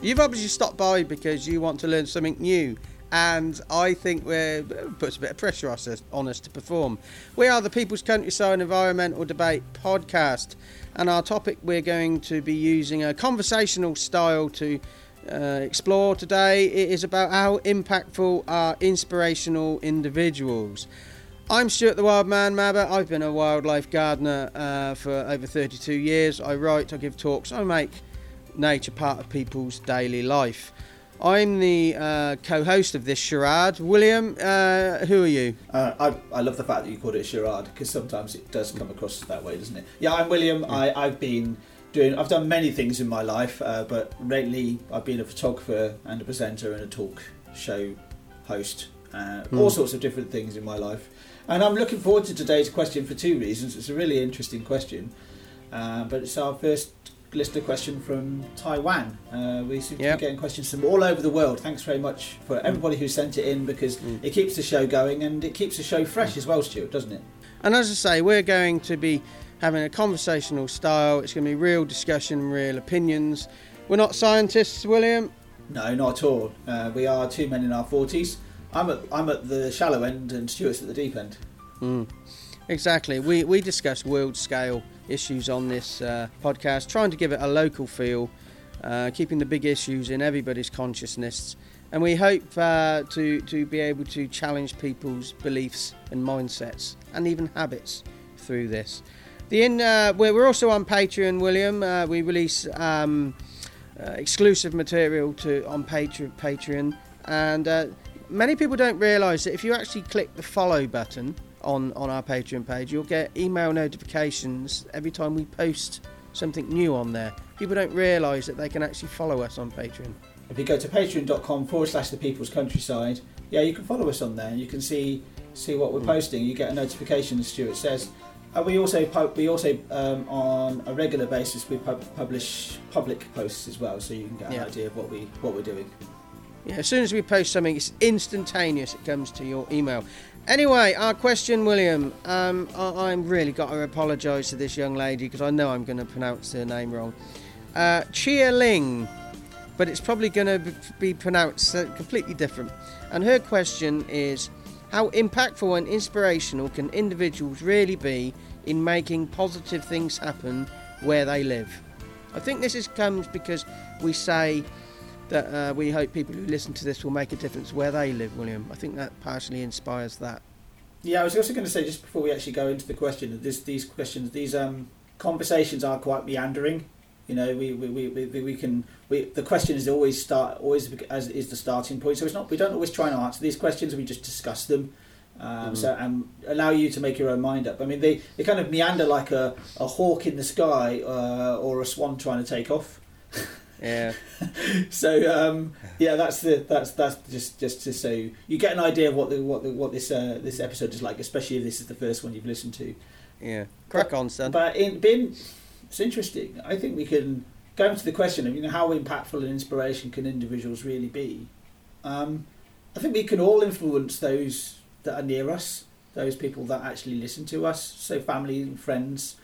You've obviously stopped by because you want to learn something new, and I think we're puts a bit of pressure on us, to perform. We are the People's Countryside Environmental Debate podcast, and our topic we're going to be using a conversational style to uh, explore today. It is about how impactful are inspirational individuals. I'm Stuart the Wild Man Mabber. I've been a wildlife gardener uh, for over 32 years. I write, I give talks, I make nature part of people's daily life. I'm the uh, co-host of this charade. William, uh, who are you? Uh, I, I love the fact that you called it a charade because sometimes it does come across that way, doesn't it? Yeah, I'm William. Yeah. I, I've been doing. I've done many things in my life, uh, but lately I've been a photographer and a presenter and a talk show host. Mm. All sorts of different things in my life. And I'm looking forward to today's question for two reasons. It's a really interesting question, uh, but it's our first listener question from Taiwan. Uh, we seem yep. to be getting questions from all over the world. Thanks very much for everybody who sent it in because mm. it keeps the show going and it keeps the show fresh as well, Stuart, doesn't it? And as I say, we're going to be having a conversational style. It's going to be real discussion, real opinions. We're not scientists, William. No, not at all. Uh, we are two men in our forties I'm at I'm at the shallow end and Stuart's at the deep end. Mm. Exactly. We we discuss world scale issues on this uh, podcast, trying to give it a local feel, uh, keeping the big issues in everybody's consciousness, and we hope uh, to to be able to challenge people's beliefs and mindsets and even habits through this. The in uh, we're, also on Patreon, William. Uh, we release. Um, exclusive material to on Patreon, and many people don't realise that if you actually click the follow button on, on our Patreon page, you'll get email notifications every time we post something new on there. People don't realise that they can actually follow us on Patreon. If you go to patreon.com forward slash the people's countryside, yeah, you can follow us on there. You can see see what we're mm. posting. You get a notification, as Stuart says. And we also we also um, on a regular basis we pub- publish public posts as well, so you can get yeah. an idea of what we what we're doing. Yeah, as soon as we post something, it's instantaneous. It comes to your email. Anyway, our question, William. Um, I, am really got to apologise to this young lady because I know I'm going to pronounce her name wrong. Uh, Chia Ling, but it's probably going to be pronounced uh, completely different. And her question is, how impactful and inspirational can individuals really be in making positive things happen where they live? I think this is, comes because we say that uh, we hope people who listen to this will make a difference where they live, William. I think that partially inspires that. Yeah, I was also going to say just before we actually go into the question, this, these questions, these um, conversations are quite meandering. You know, we, we, we, we, we can we, the question is always start always as is the starting point. So it's not we don't always try and answer these questions. We just discuss them. Um, mm. So and allow you to make your own mind up. I mean, they, they kind of meander like a, a hawk in the sky uh, or a swan trying to take off. Yeah. so um, yeah, that's the that's that's just just to so you get an idea of what the what the, what this uh, this episode is like, especially if this is the first one you've listened to. Yeah. Crack but, on, son. But in been it's interesting. I think we can go into the question of you know how impactful and inspiration can individuals really be. Um, I think we can all influence those that are near us, those people that actually listen to us, so family and friends.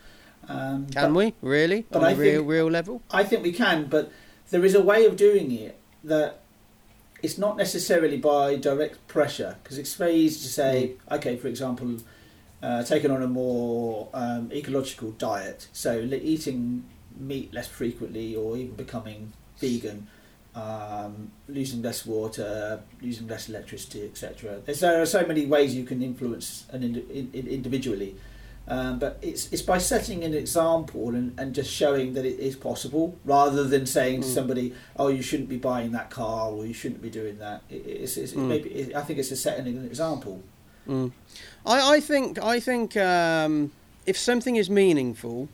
Um, can but, we really but on I a real think, real level? I think we can, but there is a way of doing it that it's not necessarily by direct pressure because it's very easy to say, mm. okay, for example, uh, taking on a more um, ecological diet, so eating meat less frequently or even becoming vegan, um, losing less water, using less electricity, etc. There are so many ways you can influence an ind- in, individually. Um, but it's it's by setting an example and, and just showing that it is possible, rather than saying mm. to somebody, "Oh, you shouldn't be buying that car," or "You shouldn't be doing that." It, it's, it's mm. maybe it, I think it's a setting an example. Mm. I I think I think um, if something is meaningful,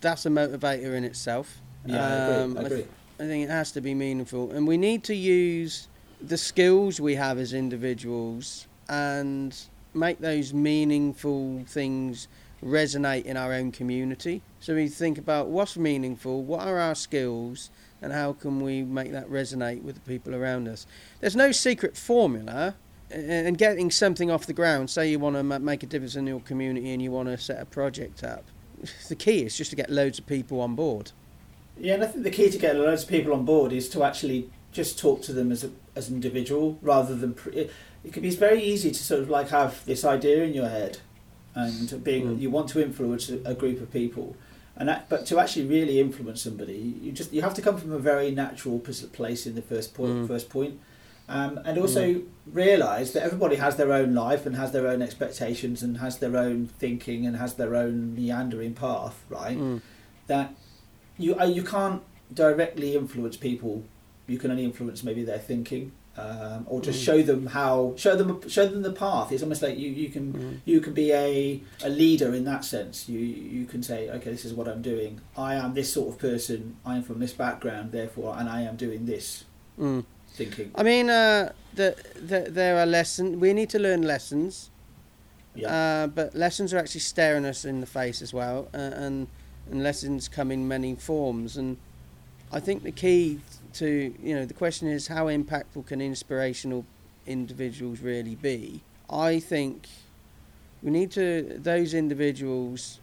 that's a motivator in itself. Yeah, um, I agree. I, agree. I, th- I think it has to be meaningful, and we need to use the skills we have as individuals and make those meaningful things resonate in our own community. So we think about what's meaningful, what are our skills, and how can we make that resonate with the people around us. There's no secret formula, and getting something off the ground. Say you want to make a difference in your community and you want to set a project up. The key is just to get loads of people on board. Yeah, and I think the key to getting loads of people on board is to actually just talk to them as a, as an individual rather than pre- it, can be very easy to sort of like have this idea in your head and being Mm. you want to influence a, group of people and that, but to actually really influence somebody you just you have to come from a very natural place in the first point Mm. first point um, and also realize that everybody has their own life and has their own expectations and has their own thinking and has their own meandering path right Mm. that you uh, you can't directly influence people. You can only influence maybe their thinking, um, or just Mm. show them how show them show them the path. It's almost like you, you can Mm. you can be a, a leader in that sense. You you can say, okay, this is what I'm doing. I am this sort of person. I am from this background, therefore, and I am doing this Mm. thinking. I mean, uh, the, the, there are lessons. We need to learn lessons, Yeah, uh, but lessons are actually staring us in the face as well, uh, and and lessons come in many forms. And I think the key to you know the question is how impactful can inspirational individuals really be? I think we need to those individuals.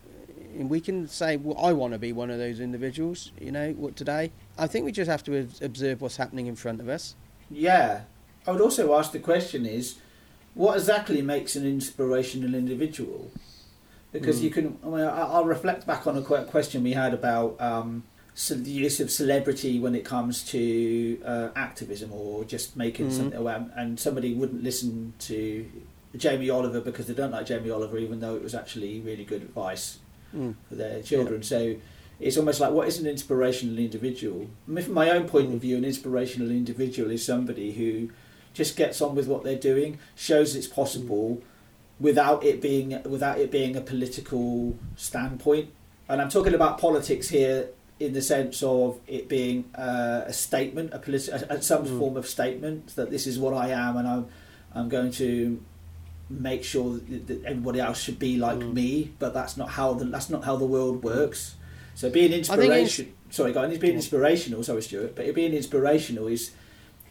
And we can say, well, I want to be one of those individuals. You know, what today? I think we just have to observe what's happening in front of us. yeah. I would also ask the question: Is what exactly makes an inspirational individual? because Mm. you can. I mean, I'll reflect back on a question we had about um, ce- the use of celebrity when it comes to uh, activism or just making Mhm. something. well, And somebody wouldn't listen to Jamie Oliver because they don't like Jamie Oliver, even though it was actually really good advice Mm. for their children. So. It's almost like what is an inspirational individual? I mean, from my own point of Mm. view, an inspirational individual is somebody who just gets on with what they're doing, shows it's possible, without it being without it being a political standpoint. And I'm talking about politics here in the sense of it being uh, a statement, a, politi- a, a some Mm. form of statement that this is what I am, and I'm I'm going to make sure that, that everybody else should be like Mm. me. But that's not how the that's not how the world works. So being inspiration. Sorry, on. It's being Yeah. inspirational. Sorry, Stuart. But being inspirational is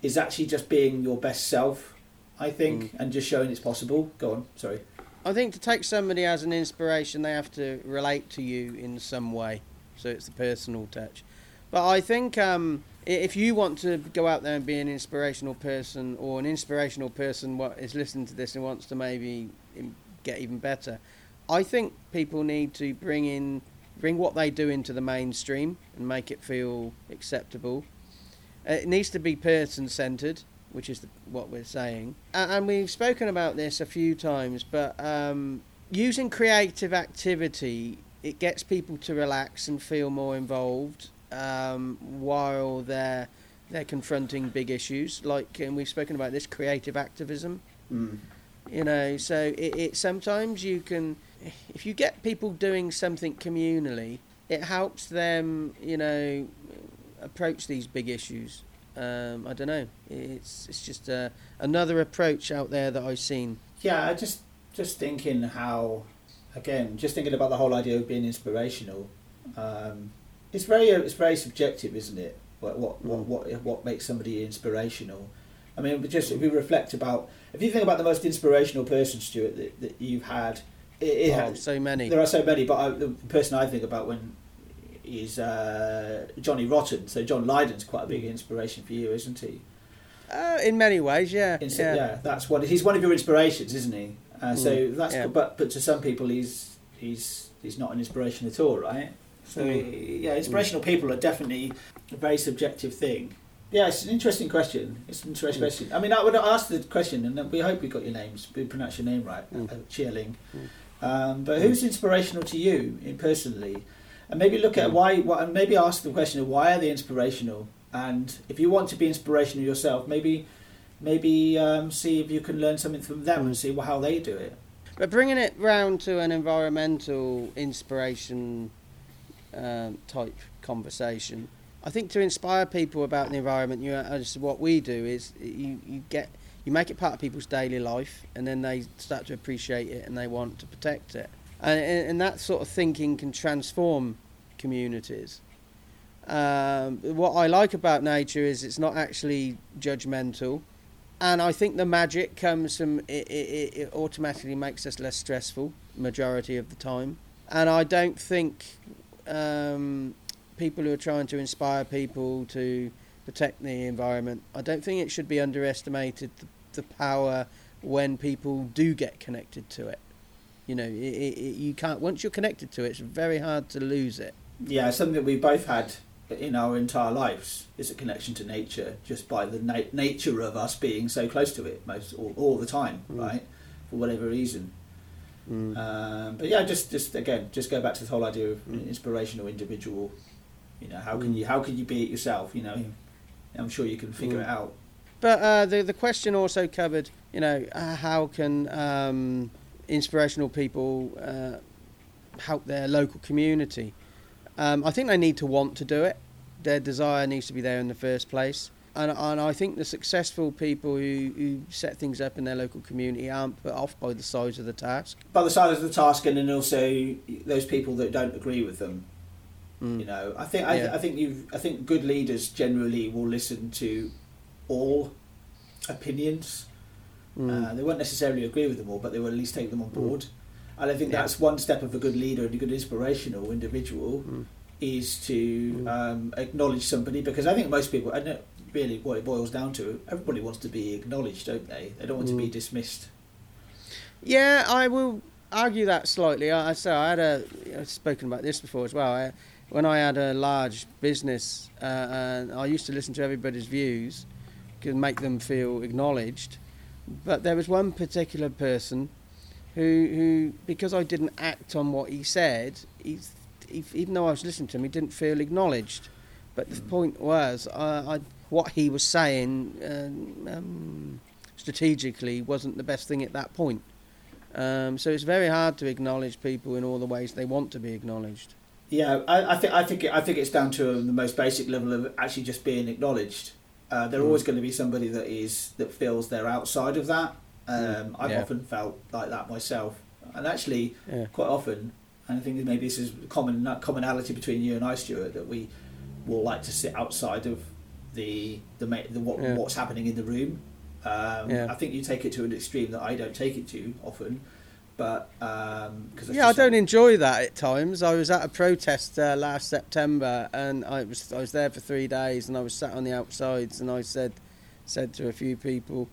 is actually just being your best self. I think, Mm. and just showing it's possible. Go on. Sorry. I think to take somebody as an inspiration, they have to relate to you in some way. So it's the personal touch. But I think um, if you want to go out there and be an inspirational person, or an inspirational person what is listening to this and wants to maybe get even better, I think people need to bring in bring what they do into the mainstream and make it feel acceptable. Uh, It needs to be person centered, which is the, what we're saying. And, and we've spoken about this a few times, but um, using creative activity, it gets people to relax and feel more involved um, while they're they're confronting big issues. Like, and we've spoken about this creative activism. Mm. You know, so it, it sometimes you can, if you get people doing something communally, it helps them, you know, approach these big issues. Um, I don't know. It's it's just uh, another approach out there that I've seen. Yeah, I just just thinking how, again, just thinking about the whole idea of being inspirational. Um, it's very it's very subjective, isn't it? What what what Mm. what, what makes somebody inspirational? I mean, just if we reflect about, if you think about the most inspirational person, Stuart, that, that you've had, it, it Oh, has, so many. there are so many, but I, the person I think about when is uh, Johnny Rotten. So John Lydon's quite a big inspiration for you, isn't he? Uh, in many ways, yeah. Inst- yeah. yeah. that's what he's one of your inspirations, isn't he? Uh, so Mm, that's yeah. but but to some people he's he's he's not an inspiration at all, right? So Mm. yeah, inspirational people are definitely a very subjective thing. Yeah, it's an interesting question. It's an interesting Mm. question. I mean, I would ask the question, and we hope we got your names, we pronounced your name right, Mm. uh, Cheerling. Mm. Um, but Mm. who's inspirational to you in personally? And maybe look at Mm. why, why, and maybe ask the question of why are they inspirational? And if you want to be inspirational yourself, maybe maybe um, see if you can learn something from them and see how they do it. But bringing it round to an environmental inspiration um, type conversation, I think to inspire people about the environment, you as what we do is you, you get you make it part of people's daily life, and then they start to appreciate it and they want to protect it, and and, that sort of thinking can transform communities. Um, what I like about nature is it's not actually judgmental and I think the magic comes from it, it, it automatically makes us less stressful majority of the time. And I don't think um, people who are trying to inspire people to protect the environment, I don't think it should be underestimated the, the power when people do get connected to it. You know, it, it, you can't once you're connected to it, it's very hard to lose it. Yeah, something that we both had in our entire lives is a connection to nature, just by the na- nature of us being so close to it most all, all the time, Mm. right? For whatever reason. Mm. Um, but yeah, just just again, just go back to the whole idea of Mm. inspirational individual. You know, how can Mm. you how can you be it yourself? You know, I'm sure you can figure Mm. it out. But uh, the the question also covered, you know, uh, how can um, inspirational people uh, help their local community? Um, I think they need to want to do it. Their desire needs to be there in the first place. And, and I think the successful people who, who set things up in their local community aren't put off by the size of the task. By the size of the task, and then also those people that don't agree with them. Mm. You know, I think I, Yeah. I think you I think good leaders generally will listen to all opinions. Mm. Uh, they won't necessarily agree with them all, but they will at least take them on board. And I think Yeah. that's one step of a good leader and a good inspirational individual Mm. is to Mm. um, acknowledge somebody because I think most people, and it really what it boils down to, everybody wants to be acknowledged, don't they? They don't want to be Mm. dismissed. Yeah, I will argue that slightly. I, I say I had a I've spoken about this before as well. I, when I had a large business, uh, and I used to listen to everybody's views, to make them feel acknowledged. But there was one particular person who, who because I didn't act on what he said, he, he, even though I was listening to him, he didn't feel acknowledged. But the Mm. point was, I, I, what he was saying um, um, strategically wasn't the best thing at that point. Um, so it's very hard to acknowledge people in all the ways they want to be acknowledged. Yeah, I, I think I think it, I think it's down to the most basic level of actually just being acknowledged. Uh, there's Mm. always going to be somebody that is that feels they're outside of that. Um, Mm, I've yeah. often felt like that myself, and actually Yeah. quite often, and I think maybe this is common commonality between you and I, Stuart, that we will like to sit outside of the the, the what, Yeah. what's happening in the room. Um. I think you take it to an extreme that I don't take it to often, but um, cause Yeah, I don't enjoy that at times. I was at a protest uh, last September, and I was I was there for three days, and I was sat on the outsides, and I said said to a few people,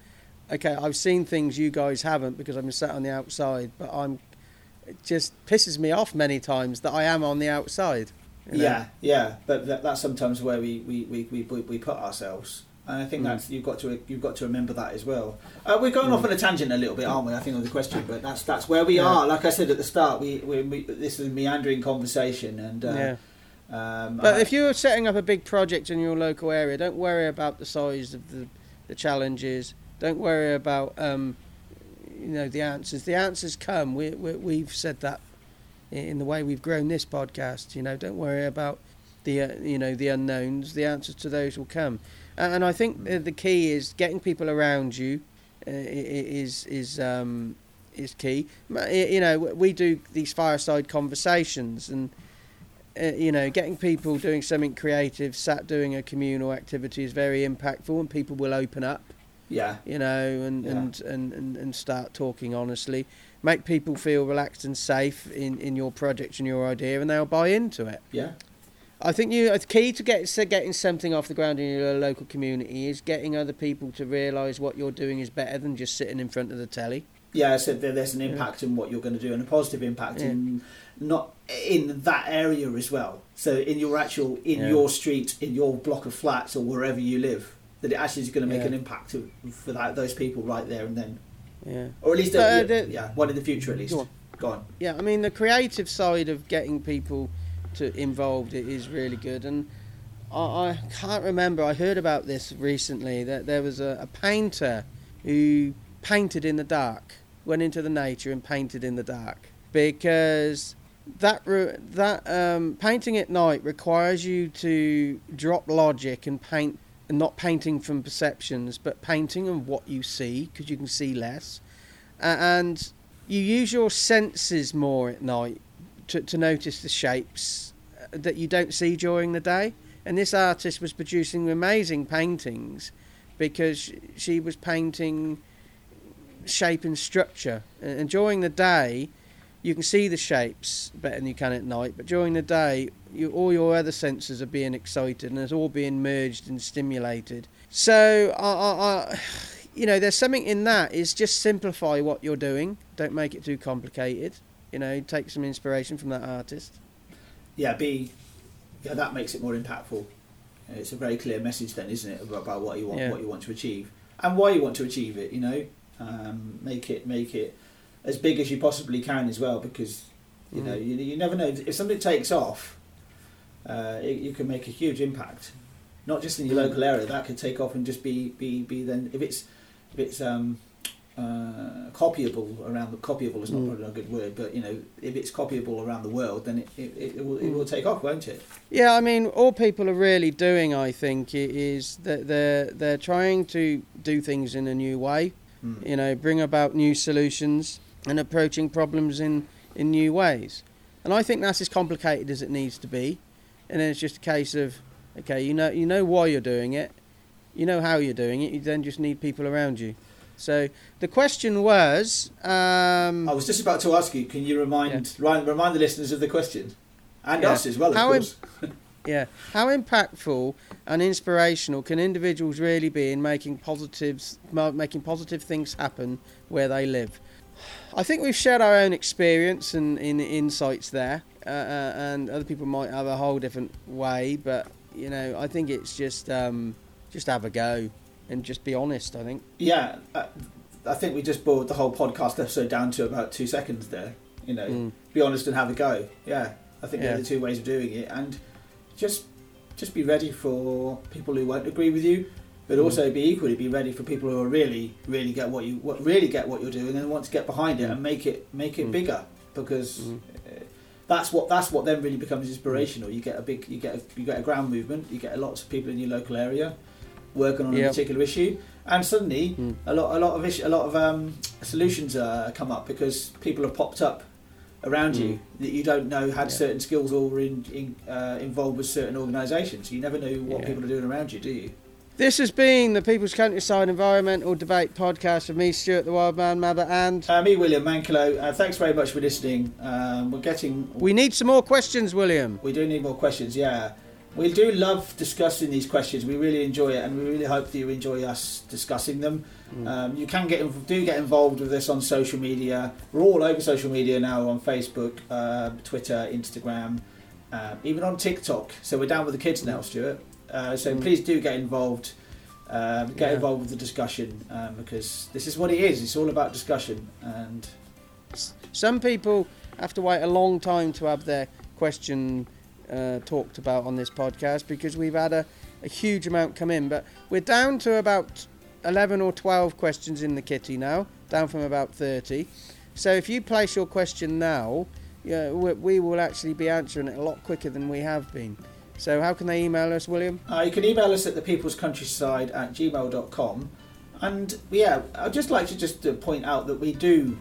"Okay, I've seen things you guys haven't because I've been sat on the outside, but I'm it just pisses me off many times that I am on the outside." you know? Yeah, yeah, but that, that's sometimes where we, we, we, we, we put ourselves, and I think Mm. that's you've got to you've got to remember that as well. Uh, we're going off on a tangent a little bit, aren't we? I think on the question, but that's that's where we Yeah. are. Like I said at the start, we, we, we this is a meandering conversation, and uh, yeah. um, But I- if you're setting up a big project in your local area, don't worry about the size of the, the challenges. Don't worry about um, you know the answers. The answers come. We, we we've said that in the way we've grown this podcast. You know, don't worry about the uh, you know the unknowns. The answers to those will come. And, I think the key is getting people around you uh, is is um, is key. You know, we do these fireside conversations and uh, you know, getting people doing something creative, sat doing a communal activity is very impactful, and people will open up, yeah, you know, and, Yeah. and, and, and, and start talking honestly. Make people feel relaxed and safe in, in your project and your idea, and they'll buy into it. yeah, I think you the key to get to getting something off the ground in your local community is getting other people to realise what you're doing is better than just sitting in front of the telly. yeah. So there, there's an Yeah. impact in what you're going to do, and a positive impact Yeah. in not in that area as well. So in your actual in Yeah. your street, in your block of flats, or wherever you live, that it actually is going to make Yeah. an impact to, for that, those people right there and then. Yeah. Or at least, But, uh, yeah, the- yeah, one in the future at least. Go on. Go on. Yeah, I mean the creative side of getting people to involved i- is really good, and I, I can't remember. I heard about this recently that there was a, a painter who painted in the dark, went into the nature and painted in the dark because that re- that um, painting at night requires you to drop logic and paint, and not painting from perceptions, but painting on what you see because you can see less, A- and you use your senses more at night to, to notice the shapes uh, that you don't see during the day. And this artist was producing amazing paintings because she was painting shape and structure. And during the day, you can see the shapes better than you can at night, but during the day, you, all your other senses are being excited and it's all being merged and stimulated. So, I, I, I, you know, there's something in that is just simplify what you're doing. Don't make it too complicated. You know, take some inspiration from that artist. Yeah, be yeah, that makes it more impactful. It's a very clear message then, isn't it, about, about what you want, Yeah. what you want to achieve, and why you want to achieve it. You know, um, make it make it as big as you possibly can as well, because you Mm. know you, you never know if something takes off, uh, it, you can make a huge impact, not just in your Mm. local area. That could take off and just be be be then if it's if it's um, uh, copyable around the copyable is not Mm. probably a good word, but you know if it's copyable around the world, then it, it, it, it will it will take off, won't it? Yeah, I mean, all people are really doing, I think, is that they're they're trying to do things in a new way. Mm. You know, bring about new solutions and approaching problems in in new ways. And I think that's as complicated as it needs to be. And then it's just a case of, okay, you know, you know why you're doing it, you know how you're doing it. You then just need people around you. So the question was, um, I was just about to ask you. Can you remind remind, remind the listeners of the question, and Yeah. us as well, of How im- course. Yeah. How impactful and inspirational can individuals really be in making positives, making positive things happen where they live? I think we've shared our own experience and in insights there, uh, uh, and other people might have a whole different way. But you know, I think it's just um, just have a go and just be honest. I think. yeah, I, I think we just boiled the whole podcast episode down to about two seconds there. You know, Mm. be honest and have a go. Yeah, I think they're the two ways of doing it, and just just be ready for people who won't agree with you, but Mm. also be equally be ready for people who are really really get what you what really get what you're doing and want to get behind it Mm. and make it make it Mm. bigger because. Mm. That's what that's what then really becomes inspirational. You get a big you get a, you get a ground movement. You get lots of people in your local area working on a particular issue, and suddenly Mm. a lot a lot of issue, a lot of um, solutions uh, come up because people have popped up around you that you don't know had Mm. Yeah. certain skills or were in, in, uh, involved with certain organisations. You never know what Yeah. people are doing around you, do you? This has been the People's Countryside Environmental Debate Podcast with me, Stuart the Wild Man Mabber, and Uh, me, William Mankelo. Uh, thanks very much for listening. Um, we're getting we need some more questions, William. We do need more questions, yeah. We do love discussing these questions. We really enjoy it, and we really hope that you enjoy us discussing them. Mm. Um, you can get do get involved with this on social media. We're all over social media now on Facebook, uh, Twitter, Instagram, uh, even on TikTok. So we're down with the kids now, Stuart. Uh, so Mm. please do get involved. Um, get Yeah. involved with the discussion um, because this is what it is. It's all about discussion, and Some people have to wait a long time to have their question uh, talked about on this podcast because we've had a, a huge amount come in. But we're down to about 11 or 12 questions in the kitty now, down from about 30. So if you place your question now, yeah, we, we will actually be answering it a lot quicker than we have been. So how can they email us, William? Uh, you can email us at thepeoplescountryside at gmail.com. And yeah, I'd just like to just uh, point out that we do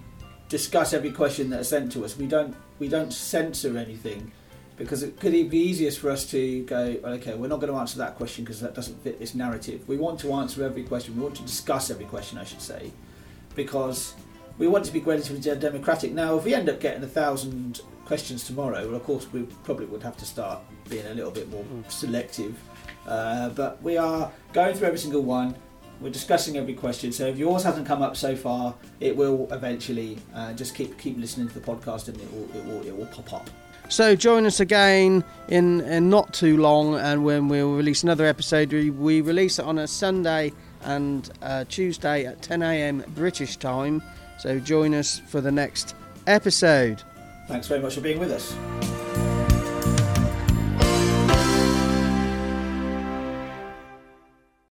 discuss every question that is sent to us. We don't we don't censor anything because it could be easiest for us to go, well, okay, we're not going to answer that question because that doesn't fit this narrative. We want to answer every question. We want to discuss every question, I should say, because we want to be relatively democratic. Now, if we end up getting a thousand questions tomorrow, well, of course, we probably would have to start being a little bit more Mm. selective. Uh, but we are going through every single one. We're discussing every question. So if yours hasn't come up so far, it will eventually. Uh, just keep keep listening to the podcast, and it will it will it will pop up. So join us again in, in not too long, and when we'll release another episode, we, we release it on a Sunday and uh, Tuesday at 10 a.m. British time. So join us for the next episode. Thanks very much for being with us.